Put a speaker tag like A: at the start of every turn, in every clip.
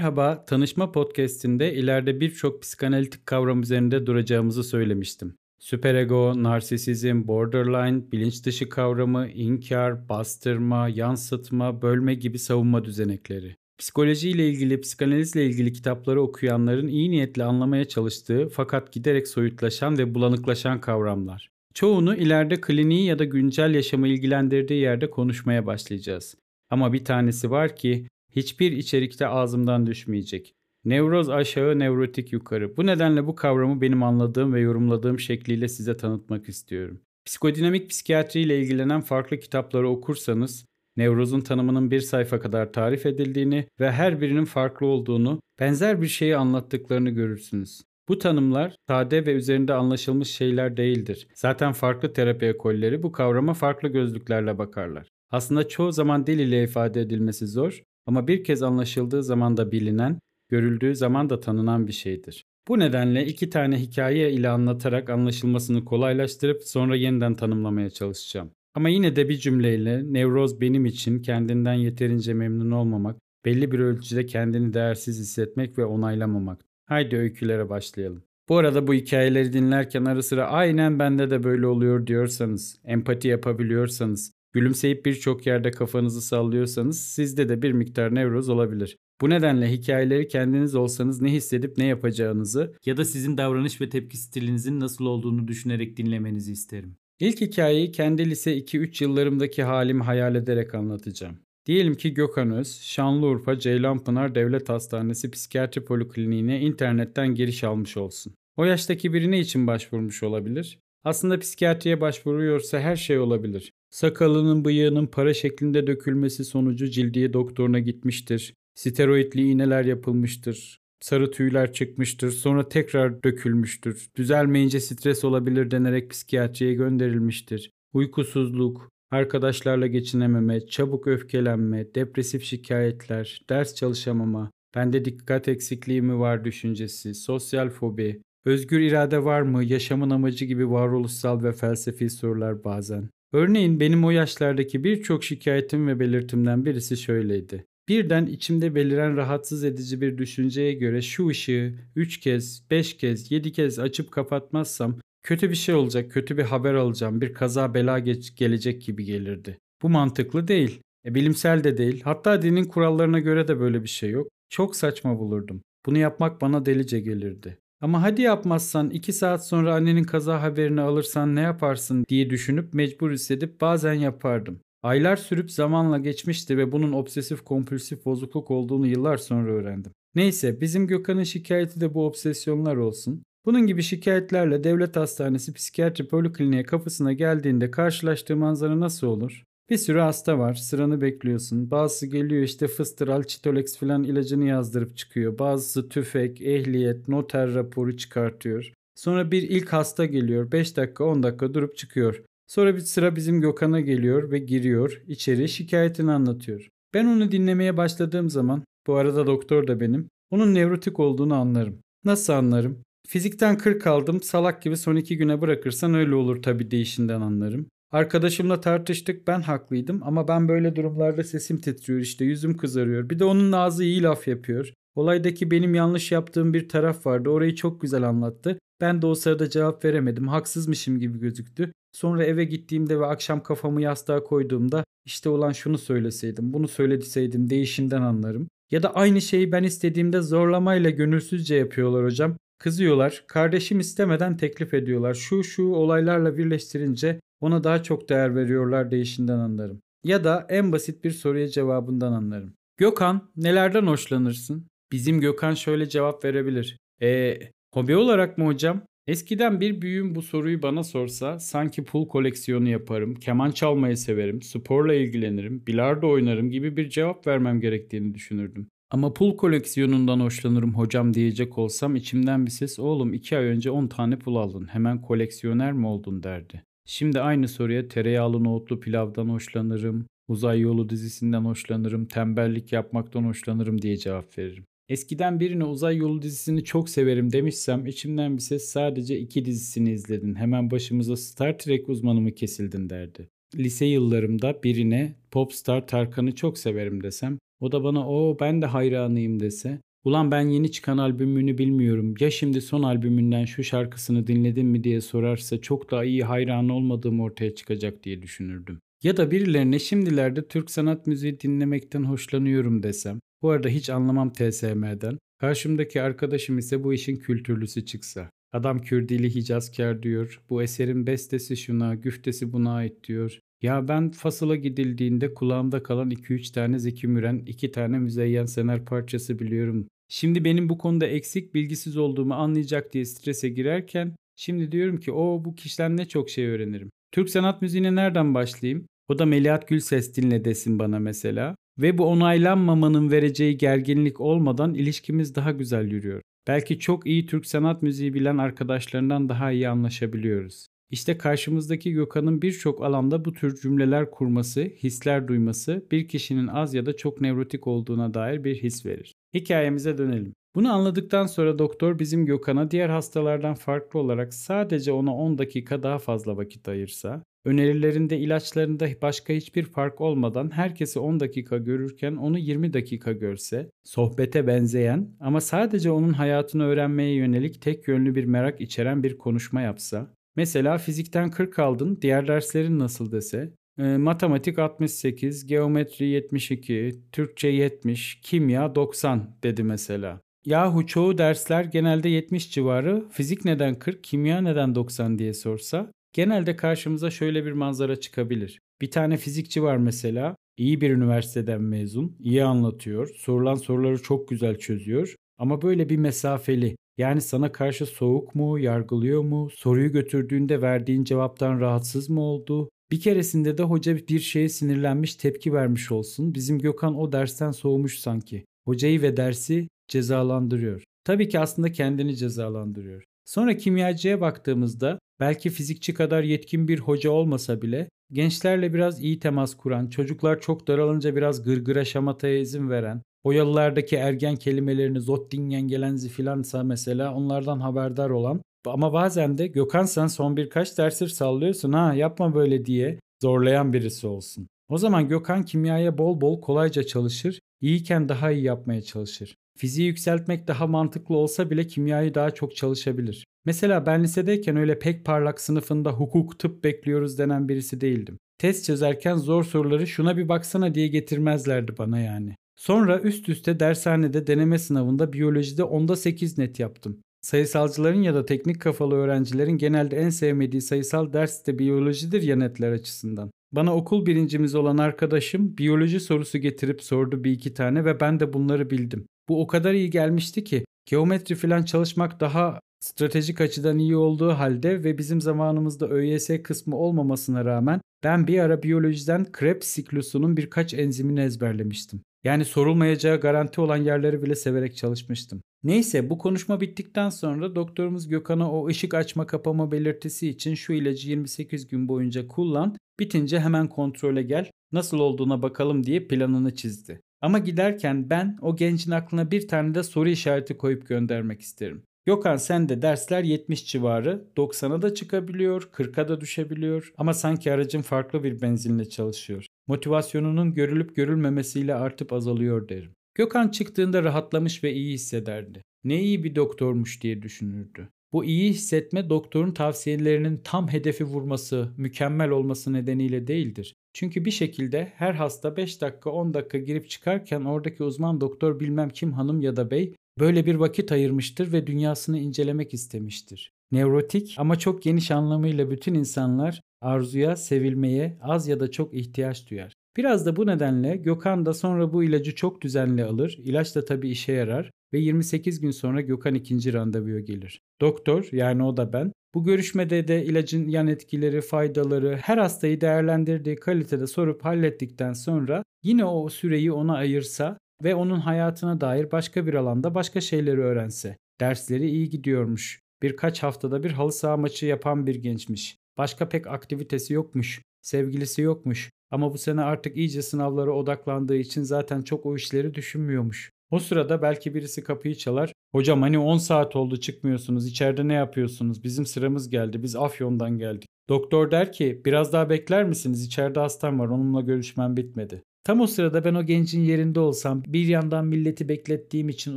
A: Merhaba, Tanışma Podcast'inde ileride birçok psikanalitik kavram üzerinde duracağımızı söylemiştim. Süperego, narsisizm, borderline, bilinç dışı kavramı, inkar, bastırma, yansıtma, bölme gibi savunma düzenekleri. Psikoloji ile ilgili, psikanalizle ilgili kitapları okuyanların iyi niyetle anlamaya çalıştığı fakat giderek soyutlaşan ve bulanıklaşan kavramlar. Çoğunu ileride kliniği ya da güncel yaşamı ilgilendirdiği yerde konuşmaya başlayacağız. Ama bir tanesi var ki hiçbir içerikte ağzımdan düşmeyecek. Nevroz aşağı, nevrotik yukarı. Bu nedenle bu kavramı benim anladığım ve yorumladığım şekliyle size tanıtmak istiyorum. Psikodinamik psikiyatri ile ilgilenen farklı kitapları okursanız, nevrozun tanımının bir sayfa kadar tarif edildiğini ve her birinin farklı olduğunu, benzer bir şeyi anlattıklarını görürsünüz. Bu tanımlar sade ve üzerinde anlaşılmış şeyler değildir. Zaten farklı terapi ekolleri bu kavrama farklı gözlüklerle bakarlar. Aslında çoğu zaman dil ile ifade edilmesi zor ama bir kez anlaşıldığı zaman da bilinen, görüldüğü zaman da tanınan bir şeydir. Bu nedenle iki tane hikaye ile anlatarak anlaşılmasını kolaylaştırıp sonra yeniden tanımlamaya çalışacağım. Ama yine de bir cümleyle nevroz benim için kendinden yeterince memnun olmamak, belli bir ölçüde kendini değersiz hissetmek ve onaylamamak. Haydi öykülere başlayalım. Bu arada bu hikayeleri dinlerken ara sıra aynen bende de böyle oluyor diyorsanız, empati yapabiliyorsanız, gülümseyip birçok yerde kafanızı sallıyorsanız sizde de bir miktar nevroz olabilir. Bu nedenle hikayeleri kendiniz olsanız ne hissedip ne yapacağınızı ya da sizin davranış ve tepki stilinizin nasıl olduğunu düşünerek dinlemenizi isterim. İlk hikayeyi kendi lise 2-3 yıllarımdaki halimi hayal ederek anlatacağım. Diyelim ki Gökhan Öz, Şanlıurfa Ceylanpınar Devlet Hastanesi Psikiyatri Polikliniğine internetten giriş almış olsun. O yaştaki biri ne için başvurmuş olabilir? Aslında psikiyatriye başvuruyorsa her şey olabilir. Sakalının bıyığının para şeklinde dökülmesi sonucu cildiye doktoruna gitmiştir. Steroidli iğneler yapılmıştır. Sarı tüyler çıkmıştır. Sonra tekrar dökülmüştür. Düzelmeyince stres olabilir denerek psikiyatriye gönderilmiştir. Uykusuzluk, arkadaşlarla geçinememe, çabuk öfkelenme, depresif şikayetler, ders çalışamama, bende dikkat eksikliği mi var düşüncesi, sosyal fobi, özgür irade var mı, yaşamın amacı gibi varoluşsal ve felsefi sorular bazen. Örneğin benim o yaşlardaki birçok şikayetim ve belirtimden birisi şöyleydi. Birden içimde beliren rahatsız edici bir düşünceye göre şu ışığı 3 kez, 5 kez, 7 kez açıp kapatmazsam kötü bir şey olacak, kötü bir haber alacağım, bir kaza bela geç, gelecek gibi gelirdi. Bu mantıklı değil. E, bilimsel de değil. Hatta dinin kurallarına göre de böyle bir şey yok. Çok saçma bulurdum. Bunu yapmak bana delice gelirdi. Ama hadi yapmazsan 2 saat sonra annenin kaza haberini alırsan ne yaparsın diye düşünüp mecbur hissedip bazen yapardım. Aylar sürüp zamanla geçmişti ve bunun obsesif kompulsif bozukluk olduğunu yıllar sonra öğrendim. Neyse bizim Gökhan'ın şikayeti de bu obsesyonlar olsun. Bunun gibi şikayetlerle devlet hastanesi psikiyatri polikliniğe kapısına geldiğinde karşılaştığı manzara nasıl olur? Bir sürü hasta var. Sıranı bekliyorsun. Bazısı geliyor işte fıstıral, çitolex falan ilacını yazdırıp çıkıyor. Bazısı tüfek, ehliyet, noter raporu çıkartıyor. Sonra bir ilk hasta geliyor. 5 dakika 10 dakika durup çıkıyor. Sonra bir sıra bizim Gökhan'a geliyor ve giriyor. içeri şikayetini anlatıyor. Ben onu dinlemeye başladığım zaman, bu arada doktor da benim, onun nevrotik olduğunu anlarım. Nasıl anlarım? Fizikten 40 aldım, salak gibi son iki güne bırakırsan öyle olur tabii değişinden anlarım. Arkadaşımla tartıştık ben haklıydım ama ben böyle durumlarda sesim titriyor işte yüzüm kızarıyor. Bir de onun ağzı iyi laf yapıyor. Olaydaki benim yanlış yaptığım bir taraf vardı orayı çok güzel anlattı. Ben de o sırada cevap veremedim haksızmışım gibi gözüktü. Sonra eve gittiğimde ve akşam kafamı yastığa koyduğumda işte olan şunu söyleseydim bunu söylediseydim değişinden anlarım. Ya da aynı şeyi ben istediğimde zorlamayla gönülsüzce yapıyorlar hocam. Kızıyorlar, kardeşim istemeden teklif ediyorlar. Şu şu olaylarla birleştirince ona daha çok değer veriyorlar değişinden anlarım. Ya da en basit bir soruya cevabından anlarım. Gökhan, nelerden hoşlanırsın? Bizim Gökhan şöyle cevap verebilir. E, hobi olarak mı hocam? Eskiden bir büyüğüm bu soruyu bana sorsa sanki pul koleksiyonu yaparım, keman çalmayı severim, sporla ilgilenirim, bilardo oynarım gibi bir cevap vermem gerektiğini düşünürdüm. Ama pul koleksiyonundan hoşlanırım hocam diyecek olsam içimden bir ses oğlum iki ay önce 10 tane pul aldın hemen koleksiyoner mi oldun derdi. Şimdi aynı soruya tereyağlı nohutlu pilavdan hoşlanırım, uzay yolu dizisinden hoşlanırım, tembellik yapmaktan hoşlanırım diye cevap veririm. Eskiden birine uzay yolu dizisini çok severim demişsem içimden bir ses sadece iki dizisini izledin. Hemen başımıza Star Trek uzmanı mı kesildin derdi. Lise yıllarımda birine Popstar Tarkan'ı çok severim desem O da bana o ben de hayranıyım dese. Ulan ben yeni çıkan albümünü bilmiyorum. Ya şimdi son albümünden şu şarkısını dinledin mi diye sorarsa çok daha iyi hayran olmadığım ortaya çıkacak diye düşünürdüm. Ya da birilerine şimdilerde Türk sanat müziği dinlemekten hoşlanıyorum desem. Bu arada hiç anlamam TSM'den. Karşımdaki arkadaşım ise bu işin kültürlüsü çıksa. Adam Kürdili Hicazkar diyor. Bu eserin bestesi şuna, güftesi buna ait diyor. Ya ben Fasıl'a gidildiğinde kulağımda kalan 2-3 tane Zeki Müren, 2 tane Müzeyyen Sener parçası biliyorum. Şimdi benim bu konuda eksik bilgisiz olduğumu anlayacak diye strese girerken şimdi diyorum ki o bu kişiden ne çok şey öğrenirim. Türk sanat müziğine nereden başlayayım? O da Melihat Gülses dinle desin bana mesela. Ve bu onaylanmamanın vereceği gerginlik olmadan ilişkimiz daha güzel yürüyor. Belki çok iyi Türk sanat müziği bilen arkadaşlarından daha iyi anlaşabiliyoruz. İşte karşımızdaki Gökhan'ın birçok alanda bu tür cümleler kurması, hisler duyması bir kişinin az ya da çok nevrotik olduğuna dair bir his verir. Hikayemize dönelim. Bunu anladıktan sonra doktor bizim Gökhan'a diğer hastalardan farklı olarak sadece ona 10 dakika daha fazla vakit ayırsa, önerilerinde ilaçlarında başka hiçbir fark olmadan herkesi 10 dakika görürken onu 20 dakika görse, sohbete benzeyen ama sadece onun hayatını öğrenmeye yönelik tek yönlü bir merak içeren bir konuşma yapsa, Mesela fizikten 40 aldın, diğer derslerin nasıl dese, e, matematik 68, geometri 72, Türkçe 70, kimya 90 dedi mesela. Yahu çoğu dersler genelde 70 civarı, fizik neden 40, kimya neden 90 diye sorsa, genelde karşımıza şöyle bir manzara çıkabilir. Bir tane fizikçi var mesela, iyi bir üniversiteden mezun, iyi anlatıyor, sorulan soruları çok güzel çözüyor ama böyle bir mesafeli, yani sana karşı soğuk mu, yargılıyor mu, soruyu götürdüğünde verdiğin cevaptan rahatsız mı oldu? Bir keresinde de hoca bir şeye sinirlenmiş tepki vermiş olsun. Bizim Gökhan o dersten soğumuş sanki. Hocayı ve dersi cezalandırıyor. Tabii ki aslında kendini cezalandırıyor. Sonra kimyacıya baktığımızda belki fizikçi kadar yetkin bir hoca olmasa bile gençlerle biraz iyi temas kuran, çocuklar çok daralınca biraz gırgıra şamataya izin veren, o yıllardaki ergen kelimelerini Zottingen gelenzi filansa mesela onlardan haberdar olan ama bazen de Gökhan sen son birkaç dersir sallıyorsun ha yapma böyle diye zorlayan birisi olsun. O zaman Gökhan kimyaya bol bol kolayca çalışır, iyiyken daha iyi yapmaya çalışır. Fiziği yükseltmek daha mantıklı olsa bile kimyayı daha çok çalışabilir. Mesela ben lisedeyken öyle pek parlak sınıfında hukuk, tıp bekliyoruz denen birisi değildim. Test çözerken zor soruları şuna bir baksana diye getirmezlerdi bana yani. Sonra üst üste dershanede deneme sınavında biyolojide onda 8 net yaptım. Sayısalcıların ya da teknik kafalı öğrencilerin genelde en sevmediği sayısal ders de biyolojidir ya netler açısından. Bana okul birincimiz olan arkadaşım biyoloji sorusu getirip sordu bir iki tane ve ben de bunları bildim. Bu o kadar iyi gelmişti ki geometri falan çalışmak daha stratejik açıdan iyi olduğu halde ve bizim zamanımızda ÖYS kısmı olmamasına rağmen ben bir ara biyolojiden Krebs siklusunun birkaç enzimini ezberlemiştim. Yani sorulmayacağı garanti olan yerleri bile severek çalışmıştım. Neyse bu konuşma bittikten sonra doktorumuz Gökhan'a o ışık açma kapama belirtisi için şu ilacı 28 gün boyunca kullan, bitince hemen kontrole gel, nasıl olduğuna bakalım diye planını çizdi. Ama giderken ben o gencin aklına bir tane de soru işareti koyup göndermek isterim. Gökhan sen de dersler 70 civarı, 90'a da çıkabiliyor, 40'a da düşebiliyor ama sanki aracın farklı bir benzinle çalışıyor. Motivasyonunun görülüp görülmemesiyle artıp azalıyor derim. Gökhan çıktığında rahatlamış ve iyi hissederdi. Ne iyi bir doktormuş diye düşünürdü. Bu iyi hissetme doktorun tavsiyelerinin tam hedefi vurması, mükemmel olması nedeniyle değildir. Çünkü bir şekilde her hasta 5 dakika 10 dakika girip çıkarken oradaki uzman doktor bilmem kim hanım ya da bey böyle bir vakit ayırmıştır ve dünyasını incelemek istemiştir. Nevrotik ama çok geniş anlamıyla bütün insanlar arzuya, sevilmeye az ya da çok ihtiyaç duyar. Biraz da bu nedenle Gökhan da sonra bu ilacı çok düzenli alır. İlaç da tabii işe yarar ve 28 gün sonra Gökhan ikinci randevuya gelir. Doktor yani o da ben bu görüşmede de ilacın yan etkileri, faydaları, her hastayı değerlendirdiği kalitede sorup hallettikten sonra yine o süreyi ona ayırsa ve onun hayatına dair başka bir alanda başka şeyleri öğrense. Dersleri iyi gidiyormuş. Birkaç haftada bir halı saha maçı yapan bir gençmiş. Başka pek aktivitesi yokmuş. Sevgilisi yokmuş. Ama bu sene artık iyice sınavlara odaklandığı için zaten çok o işleri düşünmüyormuş. O sırada belki birisi kapıyı çalar. Hocam hani 10 saat oldu çıkmıyorsunuz. İçeride ne yapıyorsunuz? Bizim sıramız geldi. Biz Afyon'dan geldik. Doktor der ki biraz daha bekler misiniz? İçeride hastam var. Onunla görüşmem bitmedi. Tam o sırada ben o gencin yerinde olsam bir yandan milleti beklettiğim için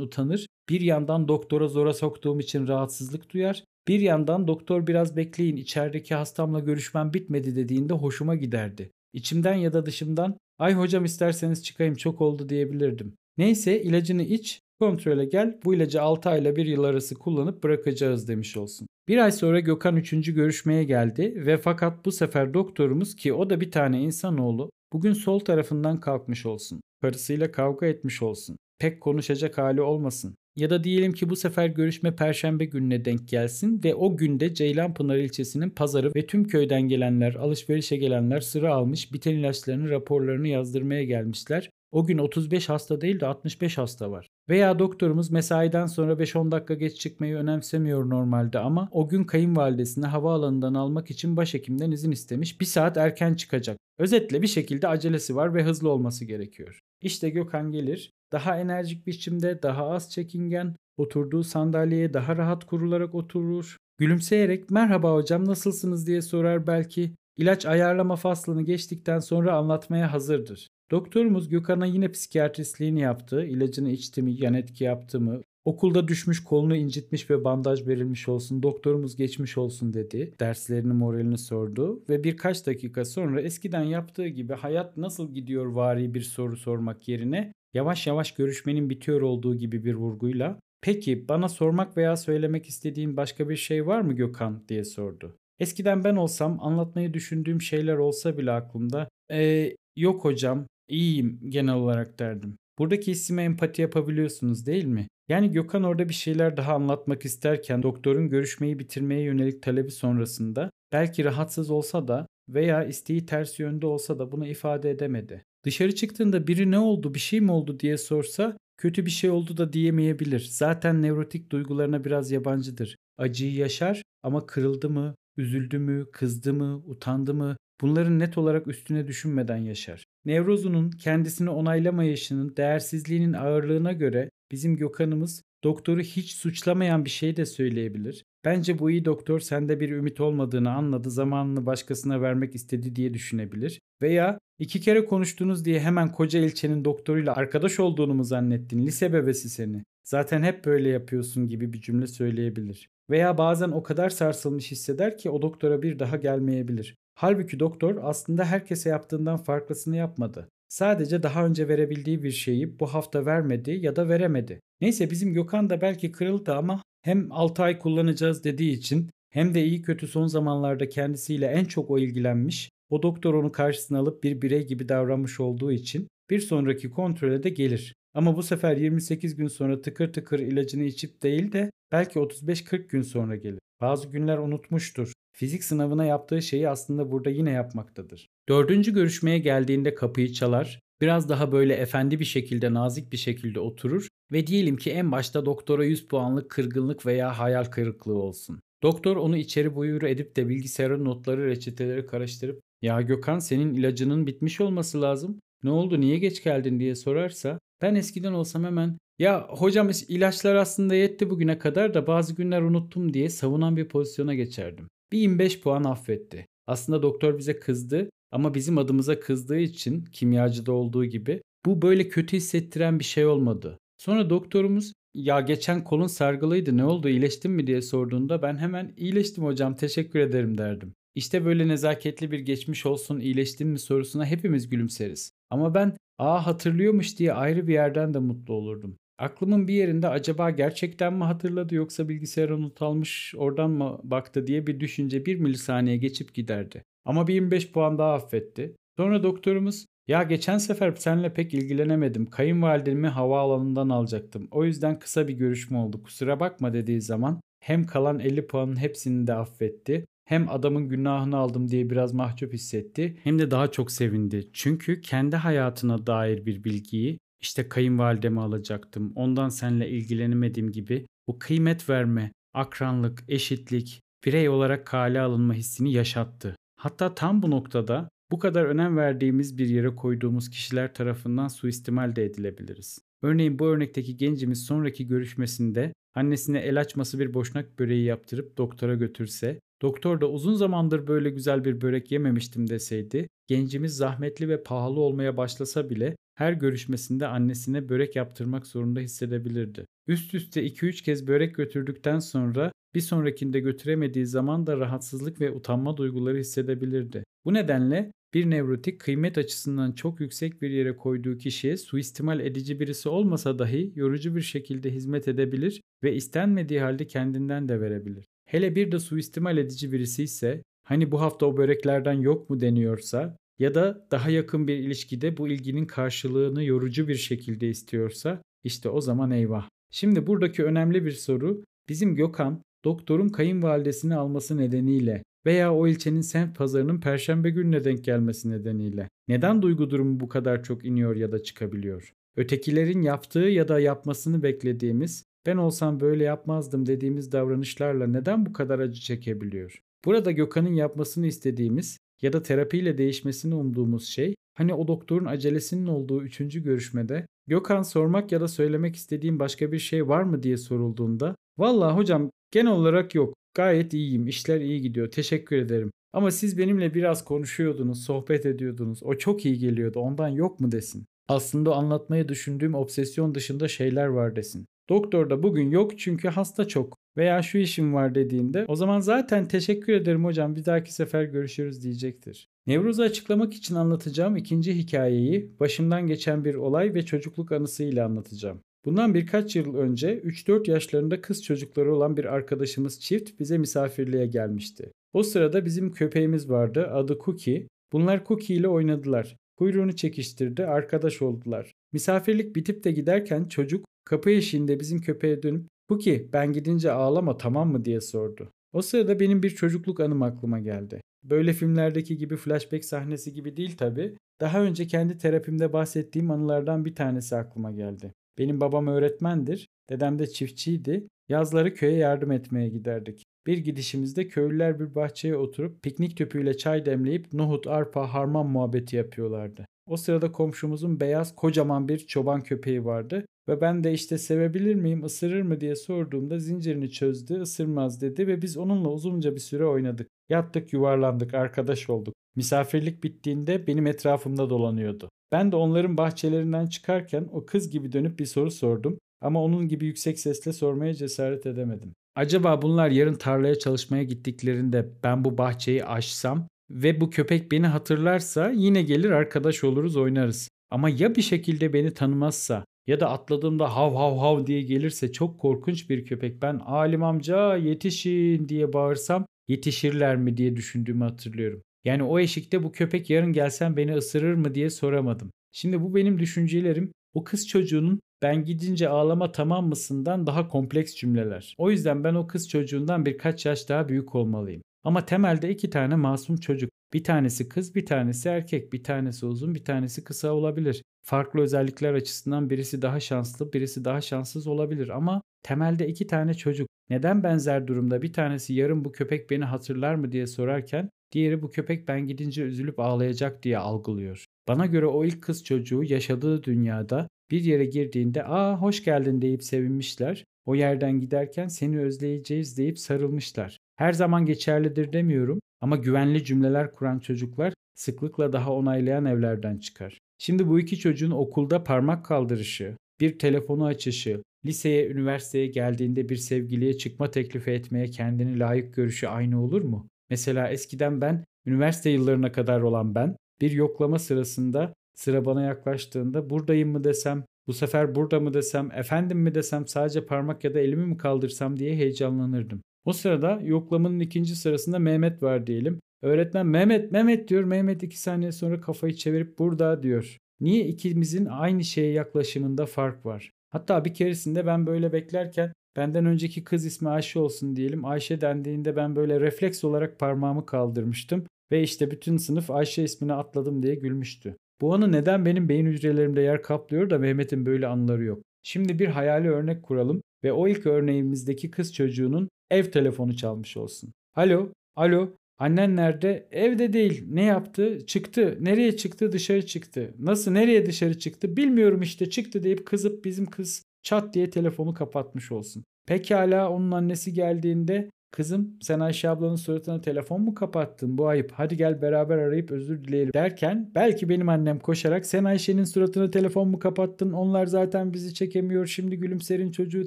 A: utanır, bir yandan doktora zora soktuğum için rahatsızlık duyar, bir yandan doktor biraz bekleyin içerideki hastamla görüşmem bitmedi dediğinde hoşuma giderdi. İçimden ya da dışımdan ay hocam isterseniz çıkayım çok oldu diyebilirdim. Neyse ilacını iç, kontrole gel, bu ilacı 6 ayla 1 yıl arası kullanıp bırakacağız demiş olsun. Bir ay sonra Gökhan 3. görüşmeye geldi ve fakat bu sefer doktorumuz ki o da bir tane insanoğlu bugün sol tarafından kalkmış olsun. Karısıyla kavga etmiş olsun. Pek konuşacak hali olmasın. Ya da diyelim ki bu sefer görüşme perşembe gününe denk gelsin ve o günde Ceylanpınar ilçesinin pazarı ve tüm köyden gelenler, alışverişe gelenler sıra almış, biten ilaçlarını, raporlarını yazdırmaya gelmişler. O gün 35 hasta değil de 65 hasta var. Veya doktorumuz mesaiden sonra 5-10 dakika geç çıkmayı önemsemiyor normalde ama o gün kayınvalidesini havaalanından almak için başhekimden izin istemiş. Bir saat erken çıkacak. Özetle bir şekilde acelesi var ve hızlı olması gerekiyor. İşte Gökhan gelir, daha enerjik biçimde, daha az çekingen, oturduğu sandalyeye daha rahat kurularak oturur. Gülümseyerek merhaba hocam nasılsınız diye sorar belki. İlaç ayarlama faslını geçtikten sonra anlatmaya hazırdır. Doktorumuz Gökhan'a yine psikiyatristliğini yaptı. İlacını içti mi, yan etki yaptı mı? Okulda düşmüş kolunu incitmiş ve bandaj verilmiş olsun, doktorumuz geçmiş olsun dedi. Derslerini moralini sordu ve birkaç dakika sonra eskiden yaptığı gibi hayat nasıl gidiyor vari bir soru sormak yerine yavaş yavaş görüşmenin bitiyor olduğu gibi bir vurguyla Peki bana sormak veya söylemek istediğin başka bir şey var mı Gökhan diye sordu. Eskiden ben olsam anlatmayı düşündüğüm şeyler olsa bile aklımda ee, yok hocam iyiyim genel olarak derdim. Buradaki hissime empati yapabiliyorsunuz değil mi? Yani Gökhan orada bir şeyler daha anlatmak isterken doktorun görüşmeyi bitirmeye yönelik talebi sonrasında belki rahatsız olsa da veya isteği ters yönde olsa da bunu ifade edemedi. Dışarı çıktığında biri ne oldu bir şey mi oldu diye sorsa kötü bir şey oldu da diyemeyebilir. Zaten nevrotik duygularına biraz yabancıdır. Acıyı yaşar ama kırıldı mı, üzüldü mü, kızdı mı, utandı mı bunların net olarak üstüne düşünmeden yaşar. Nevrozunun kendisini onaylamayışının değersizliğinin ağırlığına göre bizim Gökhan'ımız doktoru hiç suçlamayan bir şey de söyleyebilir. Bence bu iyi doktor sende bir ümit olmadığını anladı, zamanını başkasına vermek istedi diye düşünebilir. Veya iki kere konuştunuz diye hemen koca ilçenin doktoruyla arkadaş olduğunu mu zannettin? Lise bebesi seni. Zaten hep böyle yapıyorsun gibi bir cümle söyleyebilir. Veya bazen o kadar sarsılmış hisseder ki o doktora bir daha gelmeyebilir. Halbuki doktor aslında herkese yaptığından farklısını yapmadı. Sadece daha önce verebildiği bir şeyi bu hafta vermedi ya da veremedi. Neyse bizim Gökhan da belki kırıldı ama hem 6 ay kullanacağız dediği için hem de iyi kötü son zamanlarda kendisiyle en çok o ilgilenmiş, o doktor onu karşısına alıp bir birey gibi davranmış olduğu için bir sonraki kontrole de gelir. Ama bu sefer 28 gün sonra tıkır tıkır ilacını içip değil de belki 35-40 gün sonra gelir. Bazı günler unutmuştur. Fizik sınavına yaptığı şeyi aslında burada yine yapmaktadır. Dördüncü görüşmeye geldiğinde kapıyı çalar, biraz daha böyle efendi bir şekilde nazik bir şekilde oturur ve diyelim ki en başta doktora 100 puanlık kırgınlık veya hayal kırıklığı olsun. Doktor onu içeri buyur edip de bilgisayarın notları reçeteleri karıştırıp ya Gökhan senin ilacının bitmiş olması lazım. Ne oldu niye geç geldin diye sorarsa ben eskiden olsam hemen ya hocam ilaçlar aslında yetti bugüne kadar da bazı günler unuttum diye savunan bir pozisyona geçerdim. Bir 25 puan affetti. Aslında doktor bize kızdı ama bizim adımıza kızdığı için kimyacıda olduğu gibi bu böyle kötü hissettiren bir şey olmadı. Sonra doktorumuz ya geçen kolun sargılıydı ne oldu iyileştin mi diye sorduğunda ben hemen iyileştim hocam teşekkür ederim derdim. İşte böyle nezaketli bir geçmiş olsun iyileştin mi sorusuna hepimiz gülümseriz. Ama ben aa hatırlıyormuş diye ayrı bir yerden de mutlu olurdum. Aklımın bir yerinde acaba gerçekten mi hatırladı yoksa bilgisayara not almış oradan mı baktı diye bir düşünce bir milisaniye geçip giderdi. Ama bir 25 puan daha affetti. Sonra doktorumuz ya geçen sefer seninle pek ilgilenemedim. Kayınvalidemi havaalanından alacaktım. O yüzden kısa bir görüşme oldu. Kusura bakma dediği zaman hem kalan 50 puanın hepsini de affetti. Hem adamın günahını aldım diye biraz mahcup hissetti hem de daha çok sevindi. Çünkü kendi hayatına dair bir bilgiyi işte kayınvalidemi alacaktım. Ondan seninle ilgilenemediğim gibi bu kıymet verme, akranlık, eşitlik, birey olarak kale alınma hissini yaşattı. Hatta tam bu noktada bu kadar önem verdiğimiz bir yere koyduğumuz kişiler tarafından suistimal de edilebiliriz. Örneğin bu örnekteki gencimiz sonraki görüşmesinde annesine el açması bir boşnak böreği yaptırıp doktora götürse, doktor da uzun zamandır böyle güzel bir börek yememiştim deseydi, gencimiz zahmetli ve pahalı olmaya başlasa bile her görüşmesinde annesine börek yaptırmak zorunda hissedebilirdi. Üst üste 2-3 kez börek götürdükten sonra bir sonrakinde götüremediği zaman da rahatsızlık ve utanma duyguları hissedebilirdi. Bu nedenle bir nevrotik kıymet açısından çok yüksek bir yere koyduğu kişiye suistimal edici birisi olmasa dahi yorucu bir şekilde hizmet edebilir ve istenmediği halde kendinden de verebilir. Hele bir de suistimal edici birisi ise hani bu hafta o böreklerden yok mu deniyorsa ya da daha yakın bir ilişkide bu ilginin karşılığını yorucu bir şekilde istiyorsa işte o zaman eyvah. Şimdi buradaki önemli bir soru bizim Gökhan doktorun kayınvalidesini alması nedeniyle veya o ilçenin semt pazarının perşembe gününe denk gelmesi nedeniyle neden duygu durumu bu kadar çok iniyor ya da çıkabiliyor? Ötekilerin yaptığı ya da yapmasını beklediğimiz, ben olsam böyle yapmazdım dediğimiz davranışlarla neden bu kadar acı çekebiliyor? Burada Gökhan'ın yapmasını istediğimiz ya da terapiyle değişmesini umduğumuz şey, hani o doktorun acelesinin olduğu üçüncü görüşmede Gökhan sormak ya da söylemek istediğim başka bir şey var mı diye sorulduğunda, vallahi hocam genel olarak yok Gayet iyiyim. İşler iyi gidiyor. Teşekkür ederim. Ama siz benimle biraz konuşuyordunuz, sohbet ediyordunuz. O çok iyi geliyordu. Ondan yok mu desin. Aslında anlatmayı düşündüğüm obsesyon dışında şeyler var desin. Doktor da bugün yok çünkü hasta çok veya şu işim var dediğinde o zaman zaten teşekkür ederim hocam bir dahaki sefer görüşürüz diyecektir. Nevrozu açıklamak için anlatacağım ikinci hikayeyi başımdan geçen bir olay ve çocukluk anısıyla anlatacağım. Bundan birkaç yıl önce 3-4 yaşlarında kız çocukları olan bir arkadaşımız çift bize misafirliğe gelmişti. O sırada bizim köpeğimiz vardı adı Cookie. Bunlar Cookie ile oynadılar. Kuyruğunu çekiştirdi, arkadaş oldular. Misafirlik bitip de giderken çocuk kapı eşiğinde bizim köpeğe dönüp Cookie ben gidince ağlama tamam mı diye sordu. O sırada benim bir çocukluk anım aklıma geldi. Böyle filmlerdeki gibi flashback sahnesi gibi değil tabi. Daha önce kendi terapimde bahsettiğim anılardan bir tanesi aklıma geldi. Benim babam öğretmendir, dedem de çiftçiydi. Yazları köye yardım etmeye giderdik. Bir gidişimizde köylüler bir bahçeye oturup piknik tüpüyle çay demleyip nohut, arpa, harman muhabbeti yapıyorlardı. O sırada komşumuzun beyaz kocaman bir çoban köpeği vardı ve ben de işte sevebilir miyim, ısırır mı diye sorduğumda zincirini çözdü, ısırmaz dedi ve biz onunla uzunca bir süre oynadık. Yattık, yuvarlandık, arkadaş olduk. Misafirlik bittiğinde benim etrafımda dolanıyordu. Ben de onların bahçelerinden çıkarken o kız gibi dönüp bir soru sordum ama onun gibi yüksek sesle sormaya cesaret edemedim. Acaba bunlar yarın tarlaya çalışmaya gittiklerinde ben bu bahçeyi açsam ve bu köpek beni hatırlarsa yine gelir arkadaş oluruz oynarız. Ama ya bir şekilde beni tanımazsa ya da atladığımda hav hav hav diye gelirse çok korkunç bir köpek ben alim amca yetişin diye bağırsam yetişirler mi diye düşündüğümü hatırlıyorum. Yani o eşikte bu köpek yarın gelsen beni ısırır mı diye soramadım. Şimdi bu benim düşüncelerim o kız çocuğunun ben gidince ağlama tamam mısından daha kompleks cümleler. O yüzden ben o kız çocuğundan birkaç yaş daha büyük olmalıyım. Ama temelde iki tane masum çocuk. Bir tanesi kız, bir tanesi erkek. Bir tanesi uzun, bir tanesi kısa olabilir. Farklı özellikler açısından birisi daha şanslı, birisi daha şanssız olabilir ama temelde iki tane çocuk. Neden benzer durumda bir tanesi yarın bu köpek beni hatırlar mı diye sorarken Diğeri bu köpek ben gidince üzülüp ağlayacak diye algılıyor. Bana göre o ilk kız çocuğu yaşadığı dünyada bir yere girdiğinde ''Aa hoş geldin'' deyip sevinmişler. O yerden giderken seni özleyeceğiz deyip sarılmışlar. Her zaman geçerlidir demiyorum ama güvenli cümleler kuran çocuklar sıklıkla daha onaylayan evlerden çıkar. Şimdi bu iki çocuğun okulda parmak kaldırışı, bir telefonu açışı, liseye, üniversiteye geldiğinde bir sevgiliye çıkma teklifi etmeye kendini layık görüşü aynı olur mu? Mesela eskiden ben üniversite yıllarına kadar olan ben bir yoklama sırasında sıra bana yaklaştığında buradayım mı desem, bu sefer burada mı desem, efendim mi desem, sadece parmak ya da elimi mi kaldırsam diye heyecanlanırdım. O sırada yoklamanın ikinci sırasında Mehmet var diyelim. Öğretmen Mehmet Mehmet diyor. Mehmet iki saniye sonra kafayı çevirip burada diyor. Niye ikimizin aynı şeye yaklaşımında fark var? Hatta bir keresinde ben böyle beklerken Benden önceki kız ismi Ayşe olsun diyelim. Ayşe dendiğinde ben böyle refleks olarak parmağımı kaldırmıştım. Ve işte bütün sınıf Ayşe ismini atladım diye gülmüştü. Bu anı neden benim beyin hücrelerimde yer kaplıyor da Mehmet'in böyle anıları yok. Şimdi bir hayali örnek kuralım ve o ilk örneğimizdeki kız çocuğunun ev telefonu çalmış olsun. Alo, alo, annen nerede? Evde değil. Ne yaptı? Çıktı. Nereye çıktı? Dışarı çıktı. Nasıl, nereye dışarı çıktı? Bilmiyorum işte çıktı deyip kızıp bizim kız çat diye telefonu kapatmış olsun. Pekala onun annesi geldiğinde Kızım sen Ayşe ablanın suratına telefon mu kapattın? Bu ayıp. Hadi gel beraber arayıp özür dileyelim derken belki benim annem koşarak sen Ayşe'nin suratına telefon mu kapattın? Onlar zaten bizi çekemiyor. Şimdi gülümserin çocuğu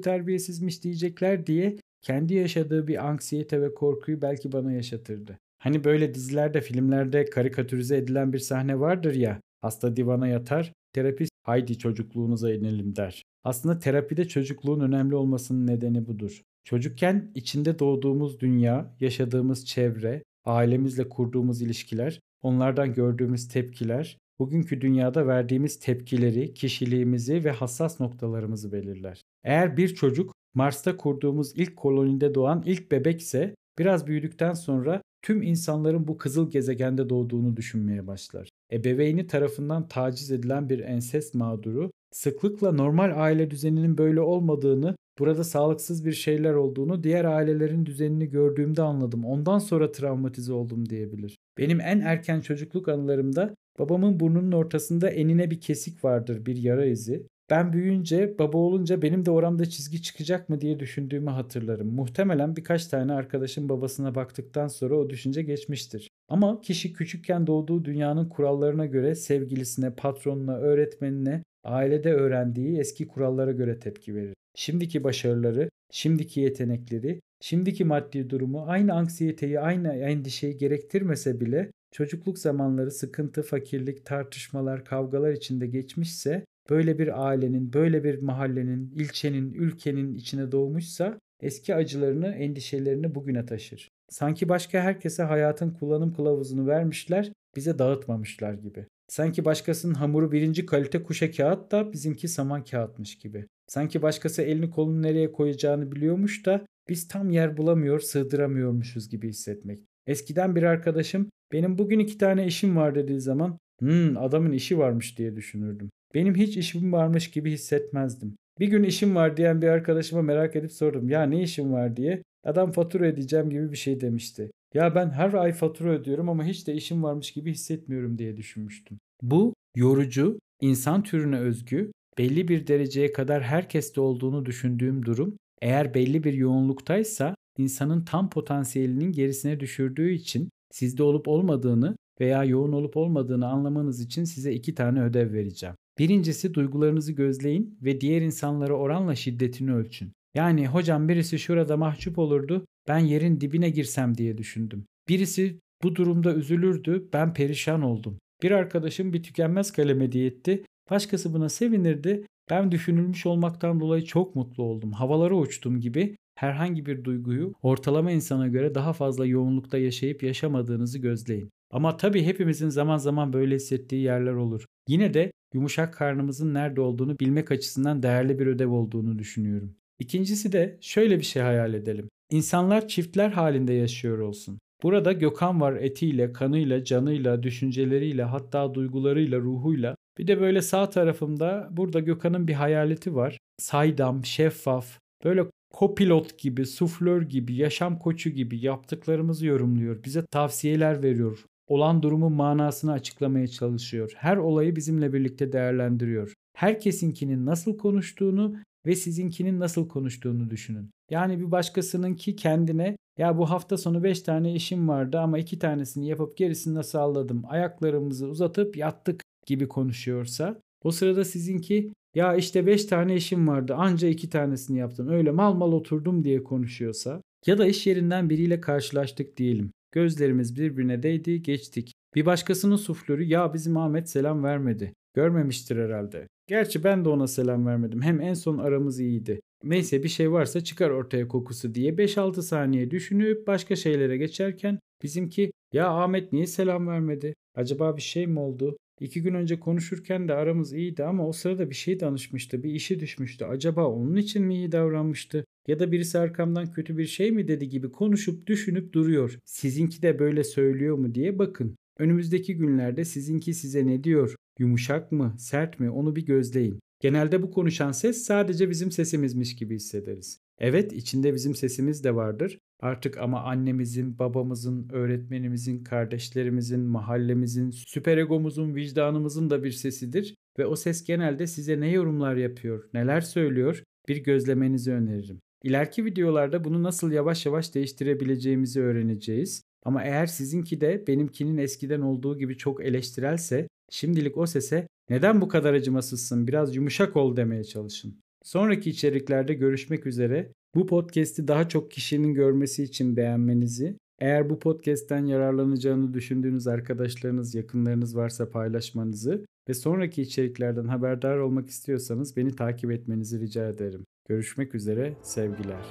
A: terbiyesizmiş diyecekler diye kendi yaşadığı bir anksiyete ve korkuyu belki bana yaşatırdı. Hani böyle dizilerde, filmlerde karikatürize edilen bir sahne vardır ya. Hasta divana yatar, terapist haydi çocukluğunuza inelim der. Aslında terapide çocukluğun önemli olmasının nedeni budur. Çocukken içinde doğduğumuz dünya, yaşadığımız çevre, ailemizle kurduğumuz ilişkiler, onlardan gördüğümüz tepkiler, bugünkü dünyada verdiğimiz tepkileri, kişiliğimizi ve hassas noktalarımızı belirler. Eğer bir çocuk Mars'ta kurduğumuz ilk kolonide doğan ilk bebekse biraz büyüdükten sonra tüm insanların bu kızıl gezegende doğduğunu düşünmeye başlar. Ebeveyni tarafından taciz edilen bir ensest mağduru sıklıkla normal aile düzeninin böyle olmadığını, burada sağlıksız bir şeyler olduğunu diğer ailelerin düzenini gördüğümde anladım. Ondan sonra travmatize oldum diyebilir. Benim en erken çocukluk anılarımda babamın burnunun ortasında enine bir kesik vardır, bir yara izi. Ben büyüyünce, baba olunca benim de oramda çizgi çıkacak mı diye düşündüğümü hatırlarım. Muhtemelen birkaç tane arkadaşın babasına baktıktan sonra o düşünce geçmiştir. Ama kişi küçükken doğduğu dünyanın kurallarına göre sevgilisine, patronuna, öğretmenine, ailede öğrendiği eski kurallara göre tepki verir. Şimdiki başarıları, şimdiki yetenekleri, şimdiki maddi durumu aynı anksiyeteyi, aynı endişeyi gerektirmese bile çocukluk zamanları sıkıntı, fakirlik, tartışmalar, kavgalar içinde geçmişse böyle bir ailenin, böyle bir mahallenin, ilçenin, ülkenin içine doğmuşsa eski acılarını, endişelerini bugüne taşır. Sanki başka herkese hayatın kullanım kılavuzunu vermişler, bize dağıtmamışlar gibi. Sanki başkasının hamuru birinci kalite kuşa kağıt da bizimki saman kağıtmış gibi. Sanki başkası elini kolunu nereye koyacağını biliyormuş da biz tam yer bulamıyor, sığdıramıyormuşuz gibi hissetmek. Eskiden bir arkadaşım benim bugün iki tane işim var dediği zaman hmm adamın işi varmış diye düşünürdüm. Benim hiç işim varmış gibi hissetmezdim. Bir gün işim var diyen bir arkadaşıma merak edip sordum. Ya ne işim var diye. Adam fatura edeceğim gibi bir şey demişti. Ya ben her ay fatura ödüyorum ama hiç de işim varmış gibi hissetmiyorum diye düşünmüştüm. Bu yorucu, insan türüne özgü, belli bir dereceye kadar herkeste olduğunu düşündüğüm durum eğer belli bir yoğunluktaysa insanın tam potansiyelinin gerisine düşürdüğü için sizde olup olmadığını veya yoğun olup olmadığını anlamanız için size iki tane ödev vereceğim. Birincisi duygularınızı gözleyin ve diğer insanlara oranla şiddetini ölçün. Yani hocam birisi şurada mahcup olurdu, ben yerin dibine girsem diye düşündüm. Birisi bu durumda üzülürdü, ben perişan oldum. Bir arkadaşım bir tükenmez kalem hediye etti, başkası buna sevinirdi, ben düşünülmüş olmaktan dolayı çok mutlu oldum. Havalara uçtum gibi herhangi bir duyguyu ortalama insana göre daha fazla yoğunlukta yaşayıp yaşamadığınızı gözleyin. Ama tabii hepimizin zaman zaman böyle hissettiği yerler olur. Yine de yumuşak karnımızın nerede olduğunu bilmek açısından değerli bir ödev olduğunu düşünüyorum. İkincisi de şöyle bir şey hayal edelim. İnsanlar çiftler halinde yaşıyor olsun. Burada Gökhan var etiyle, kanıyla, canıyla, düşünceleriyle, hatta duygularıyla, ruhuyla. Bir de böyle sağ tarafımda burada Gökhan'ın bir hayaleti var. Saydam, şeffaf, böyle kopilot gibi, suflör gibi, yaşam koçu gibi yaptıklarımızı yorumluyor. Bize tavsiyeler veriyor olan durumun manasını açıklamaya çalışıyor. Her olayı bizimle birlikte değerlendiriyor. Herkesinkinin nasıl konuştuğunu ve sizinkinin nasıl konuştuğunu düşünün. Yani bir başkasınınki kendine ya bu hafta sonu 5 tane işim vardı ama 2 tanesini yapıp gerisini nasıl sağladım. Ayaklarımızı uzatıp yattık gibi konuşuyorsa o sırada sizinki ya işte 5 tane işim vardı anca 2 tanesini yaptım öyle mal mal oturdum diye konuşuyorsa ya da iş yerinden biriyle karşılaştık diyelim. Gözlerimiz birbirine değdi, geçtik. Bir başkasının suflörü ya bizim Ahmet selam vermedi. Görmemiştir herhalde. Gerçi ben de ona selam vermedim. Hem en son aramız iyiydi. Neyse bir şey varsa çıkar ortaya kokusu diye 5-6 saniye düşünüp başka şeylere geçerken bizimki ya Ahmet niye selam vermedi? Acaba bir şey mi oldu? İki gün önce konuşurken de aramız iyiydi ama o sırada bir şey danışmıştı, bir işi düşmüştü. Acaba onun için mi iyi davranmıştı? Ya da birisi arkamdan kötü bir şey mi dedi gibi konuşup düşünüp duruyor. Sizinki de böyle söylüyor mu diye bakın. Önümüzdeki günlerde sizinki size ne diyor? Yumuşak mı, sert mi onu bir gözleyin. Genelde bu konuşan ses sadece bizim sesimizmiş gibi hissederiz. Evet içinde bizim sesimiz de vardır. Artık ama annemizin, babamızın, öğretmenimizin, kardeşlerimizin, mahallemizin, süperegomuzun, vicdanımızın da bir sesidir. Ve o ses genelde size ne yorumlar yapıyor, neler söylüyor bir gözlemenizi öneririm. İleriki videolarda bunu nasıl yavaş yavaş değiştirebileceğimizi öğreneceğiz. Ama eğer sizinki de benimkinin eskiden olduğu gibi çok eleştirelse şimdilik o sese neden bu kadar acımasızsın biraz yumuşak ol demeye çalışın. Sonraki içeriklerde görüşmek üzere. Bu podcast'i daha çok kişinin görmesi için beğenmenizi, eğer bu podcast'ten yararlanacağını düşündüğünüz arkadaşlarınız, yakınlarınız varsa paylaşmanızı ve sonraki içeriklerden haberdar olmak istiyorsanız beni takip etmenizi rica ederim. Görüşmek üzere, sevgiler.